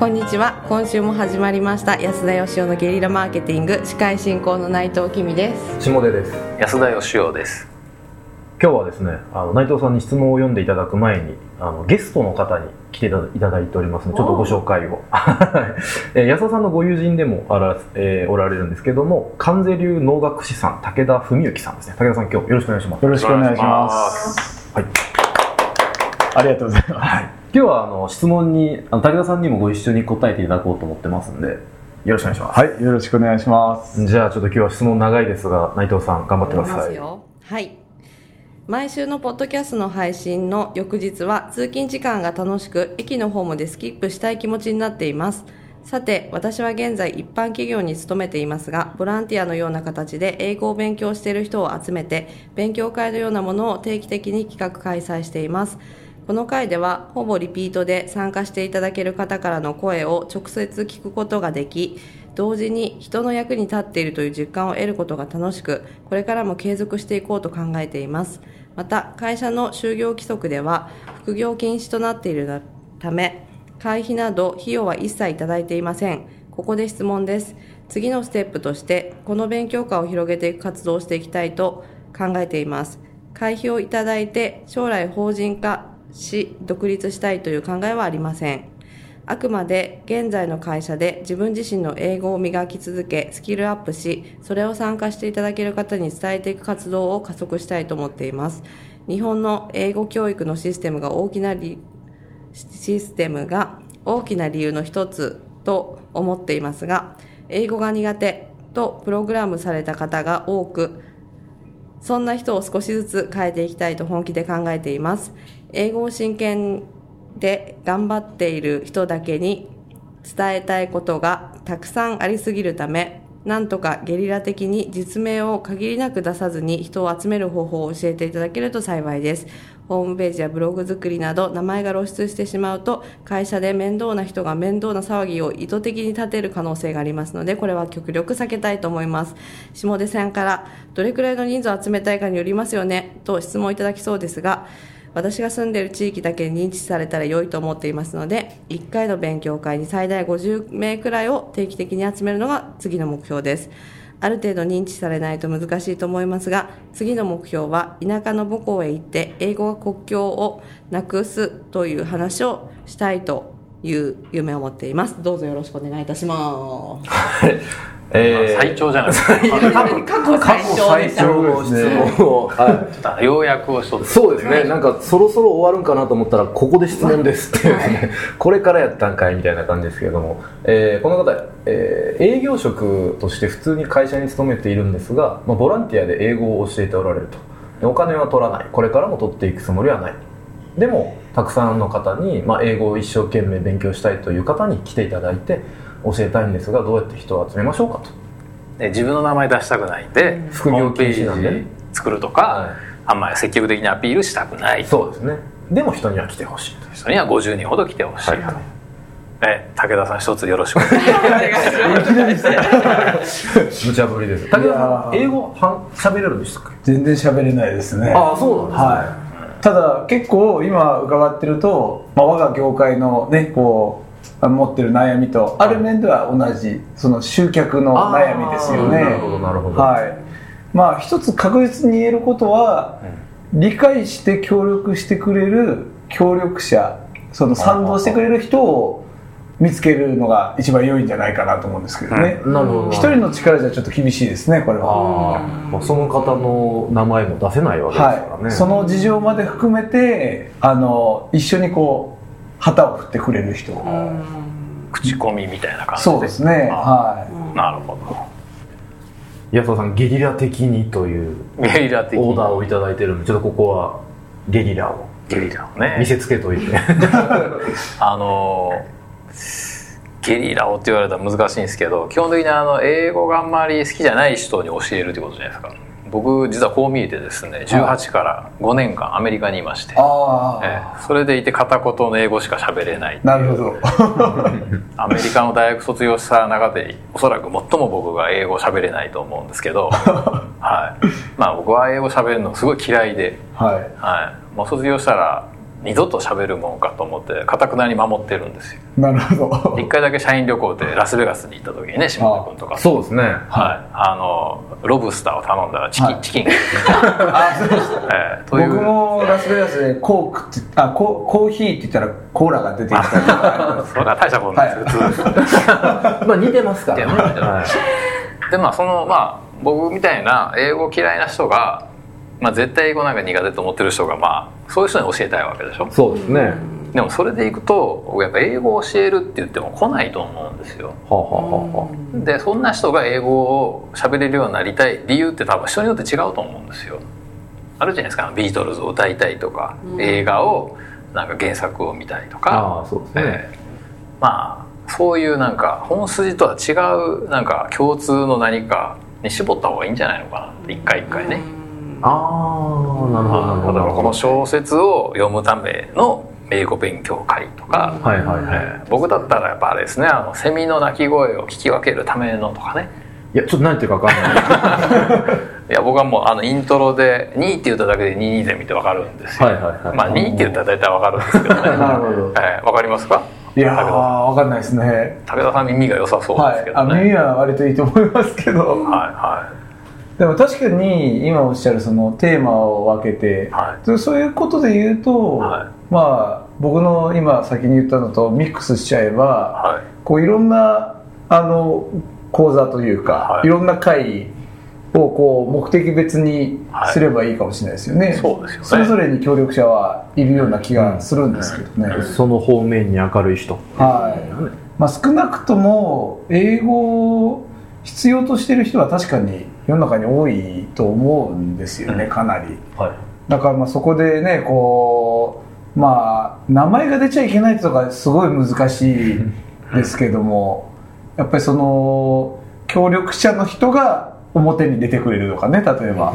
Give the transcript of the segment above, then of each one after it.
こんにちは。今週も始まりました。安田義雄のゲリラマーケティング。司会進行の内藤君です。下出です。安田義雄です。今日はですねあの内藤さんに質問を読んでいただく前にあのゲストの方に来ていただいておりますのでちょっとご紹介を、えー、安田さんのご友人でもあら、えー、おられるんですけども関西流能楽師さん武田文幸さんですね。武田さん今日よろしくお願いします。よろしくお願いします。はい。ありがとうございます、はい、今日はあの質問にあの武田さんにもご一緒に答えていただこうと思ってますんでよろしくお願いします。はいよろしくお願いします。じゃあちょっと今日は質問長いですが内藤さん頑張ってください。はい。毎週のポッドキャストの配信の翌日は通勤時間が楽しく駅のホームでスキップしたい気持ちになっています。さて私は現在一般企業に勤めていますがボランティアのような形で英語を勉強している人を集めて勉強会のようなものを定期的に企画開催していますこの回ではほぼリピートで参加していただける方からの声を直接聞くことができ同時に人の役に立っているという実感を得ることが楽しくこれからも継続していこうと考えています。また会社の就業規則では副業禁止となっているため会費など費用は一切いただいていません。ここで質問です。次のステップとしてこの勉強会を広げていく活動をしていきたいと考えています。会費をいただいて将来法人化し独立したいという考えはありません。あくまで現在の会社で自分自身の英語を磨き続けスキルアップしそれを参加していただける方に伝えていく活動を加速したいと思っています。日本の英語教育のシステムが大きなシステムが大きな理由の一つと思っていますが英語が苦手とプログラムされた方が多くそんな人を少しずつ変えていきたいと本気で考えています。英語を真剣で頑張っている人だけに伝えたいことがたくさんありすぎるためなんとかゲリラ的に実名を限りなく出さずに人を集める方法を教えていただけると幸いです。ホームページやブログ作りなど名前が露出してしまうと会社で面倒な人が面倒な騒ぎを意図的に立てる可能性がありますのでこれは極力避けたいと思います下出さんからどれくらいの人数を集めたいかによりますよねと質問いただきそうですが私が住んでいる地域だけに認知されたら良いと思っていますので1回の勉強会に最大50名くらいを定期的に集めるのが次の目標です。ある程度認知されないと難しいと思いますが次の目標は田舎の母校へ行って英語が国境をなくすという話をしたいという夢を持っています。どうぞよろしくお願いいたします。えー、最長じゃない？ですか過去最長の質問を、はい、ちょっと要約をしとそうですね。なんかそろそろ終わるんかなと思ったらここで質問ですっていうね、これからやったんかいみたいな感じですけれども、えー、この方、えー、営業職として普通に会社に勤めているんですが、まあ、ボランティアで英語を教えておられると。お金は取らない。これからも取っていくつもりはない。でもたくさんの方に、まあ、英語を一生懸命勉強したいという方に来ていただいて教えたいんですがどうやって人を集めましょうかと。で自分の名前出したくないんで、副業ページ作るとか、はい、あんまり積極的にアピールしたくない。そうですね。でも人には来てほしい人には50人ほど来てほしい、はいはい。え武田さん一つよろしくお願いします。無茶ぶりです。武田さん英語は喋れるんですか全然喋れないですね。ああそうなんですね、はい、ただ結構今伺ってると、まあ、我が業界のねこう持ってる悩みとある面では同じその集客の悩みですよね。なるほどなるほど。はい。まあ一つ確実に言えることは、理解して協力してくれる協力者その賛同してくれる人を見つけるのが一番良いんじゃないかなと思うんですけどね。なるほど。一人の力じゃちょっと厳しいですねこれは。まあその方の名前も出せないわけですからね。はい、その事情まで含めてあの一緒にこう旗を振ってくれる人。口コミみたいな感じ。そうですね。はい。なるほど。安田さんゲリラ的にというゲリラ的オーダーを頂いてるんでちょっとここはゲリラをゲリラをね。見せつけといて。あのゲリラをって言われたら難しいんですけど基本的にあの英語があんまり好きじゃない人に教えるってことじゃないですか僕実はこう見えてですね18から5年間アメリカにいまして、えそれでいて片言の英語しか喋れないなるほど。アメリカの大学卒業した中でおそらく最も僕が英語喋れないと思うんですけど、はい、まあ僕は英語喋るのすごい嫌いで、はい。はい、もう卒業したら二度と喋るもんかと思ってかたくなに守ってるんですよ。なるほど。一回だけ社員旅行でラスベガスに行った時にね下田君とかそうですね。はい。あのロブスターを頼んだらチキン、はい。チキンが。あそうです えーという。僕もラスベガスでコークってあココーヒーって言ったらコーラが出てきたりとか。それは大したことないです、はい。まあ似てますからね。でまあそのまあ僕みたいな英語嫌いな人が、まあ、絶対英語なんか苦手と思ってる人がまあそういう人に教えたいわけでしょ。そうですねでもそれでいくと僕やっぱ英語を教えるって言っても来ないと思うんですよ。はあはあはあはあ。でそんな人が英語を喋れるようになりたい理由って多分人によって違うと思うんですよ。あるじゃないですかビートルズを歌いたいとか、映画をなんか原作を見たいとか。ああそうですね。えーまあそういうなんか本筋とは違うなんか共通の何かに絞った方がいいんじゃないのかなって一回一回ね、ああなるほどなるほど。例えばこの小説を読むための英語勉強会とか、はいはいはい。えー僕だったらやっぱあれですね。あのセミの鳴き声を聞き分けるためのとかね。いやちょっと何言ってるか分かんない。いや僕はもうあのイントロで「2」って言っただけで「2」で見て分かるんですよ、はいはいはい。まあ2って言ったら大体分かるんですけどね。なるほど。えー分かりますか？いやー武田さん。わかんないですね。武田さん耳が良さそうですけどね、耳は割といいと思いますけど。はいはでも確かに今おっしゃるそのテーマを分けて、はでそういうことで言うと、はい。まあ僕の今先に言ったのとミックスしちゃえば、はい。こういろんなあの講座というか、はい。い、ろんな会をこう目的別にすればいいかもしれないですよね、そうですよね。それぞれに協力者はいるような気がするんですけどね、その方面に明るい人。はい。まあ、少なくとも英語を必要としてる人は確かに世の中に多いと思うんですよね、かなり。はい。だからまあそこでねこうまあ名前が出ちゃいけないとかすごい難しいですけどもやっぱりその協力者の人が表に出てくれるとかね例えば、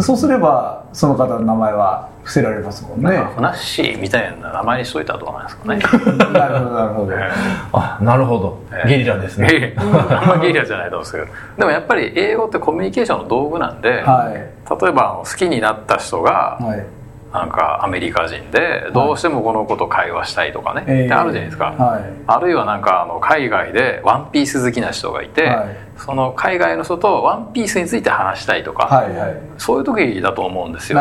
そうすればその方の名前は伏せられますもんい、ねふなっしーみたいな名前にしといたらどうなんですかね。なるほどなるほど。あなるほど。ええ。ゲリラですね。ええ。あんまゲリラじゃないと思うんですけど。でもやっぱり英語ってコミュニケーションの道具なんで、はい。例えば好きになった人がはいなんかアメリカ人でどうしてもこの子と会話したいとかね、ええってあるじゃないですか、はい。あるいはなんかあの海外でワンピース好きな人がいて、はい。その海外の人とワンピースについて話したいとか、はいはい。そういう時だと思うんですよ。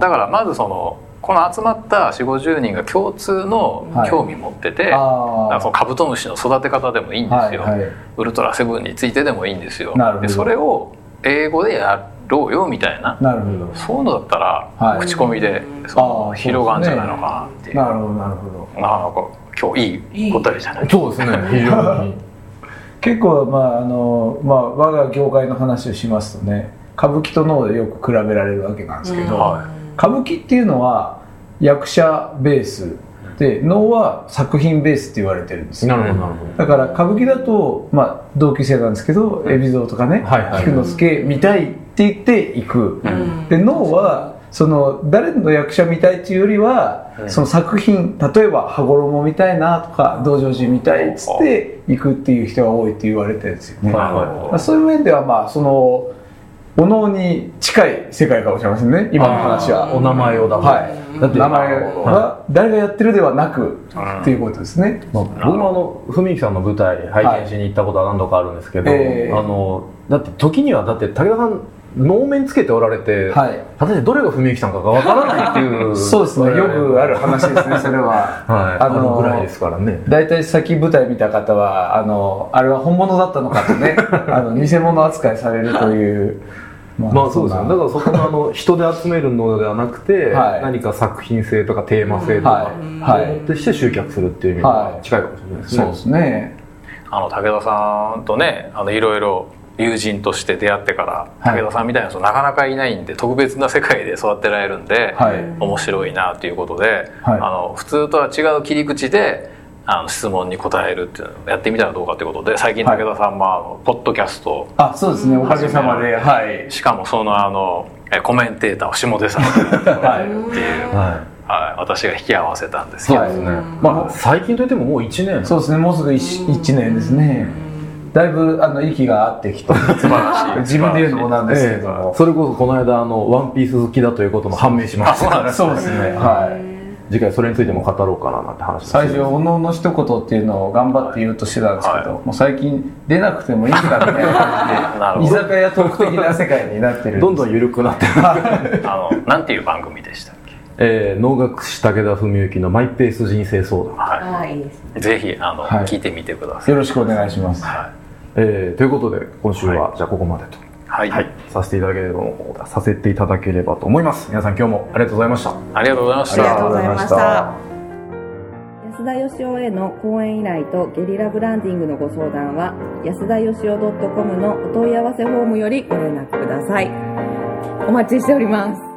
だからまずそのこの集まった4 5 0人が共通の興味持ってて、あだからそのカブトムシの育て方でもいいんですよ、はいはい。ウルトラセブンについてでもいいんですよ。でそれを英語でやろうよみたいな。なるほど。そういうのだったら、はい。口コミでその広がるんじゃないのかなっていう。なるほどなるほど。なかなか今日いい答えじゃない？そうですね非常に。結構まああの、まあ、我が業界の話をしますとね歌舞伎と能でよく比べられるわけなんですけど、うん。は歌舞伎っていうのは役者ベースで能は作品ベースって言われてるんですよ。なるほどなるほど。だから歌舞伎だと、まあ、同級生なんですけど海老蔵とかねはいはい菊之助見たいって言って行く、うん。で能はその誰の役者見たいっていうよりは、うんその作品例えば羽衣見たいなとか道成寺見たいっつって行くっていう人が多いって言われてるんですよね、そういう面ではまあそのお能に近い世界かもしれませんね。今の話は。お名前をだはい。だって名前は誰がやってるではなくっていうことですね、まあ、僕もあの文幸さんの舞台拝見しに行ったことは何度かあるんですけど、ええ。あのだって時にはだって武田さん能面つけておられて、はい。果たしてどれが文幸さんかがわからないっていう そうですね。よくある話ですね それは。はい、あのぐらいですからね。大体先舞台見た方はあのあれは本物だったのかとね あの偽物扱いされるという。ままあそうですよんな。だからそこのあの人で集めるのではなくて、はい。何か作品性とかテーマ性とか、はい。はい。として集客するっていう意味では近いかもしれないですね、そうですね。あの武田さんとねあのいろいろ友人として出会ってから、はい。武田さんみたいな人なかなかいないんで特別な世界で育てられるんで、はい。面白いなということで、はい。あの普通とは違う切り口であの質問に答えるっていうのをやってみたらどうかということで最近はい武田さんもあのポッドキャストあそうですね。おかげさまではい。しかもそのあのえコメンテーターを下出さんっていう、はい。ははい、私が引き合わせたんですけど、はいい、ね。まあ最近といってももう1年？そうですね。もうすぐ 1, 年ですねだいぶあの息が合ってきて素晴らしい。自分で言うのもなんですけども、それこそこの間あの「ワンピース好きだということも判明しました。あそうですそうですね。はい。次回それについても語ろうかななんて話最初おのおの一言っていうのを頑張って言うとしてたんですけど、はい、もう最近出なくてもいいかみたいな感じで居酒屋トーク的な世界になってる どんどん緩くなってる。あのなんていう番組でしたえー、能楽師武田文幸のマイペース人生相談。はい、はい、ぜひあの、はい、聞いてみてください。よろしくお願いします、はい。えー、ということで今週は、じゃあここまでと。はい、はい、させていただければさせていただければと思います。皆さん今日もありがとうございました。ありがとうございました。ありがとうございました。安田義雄への講演依頼とゲリラブランディングのご相談は安田義雄 .com のお問い合わせフォームよりご連絡ください。お待ちしております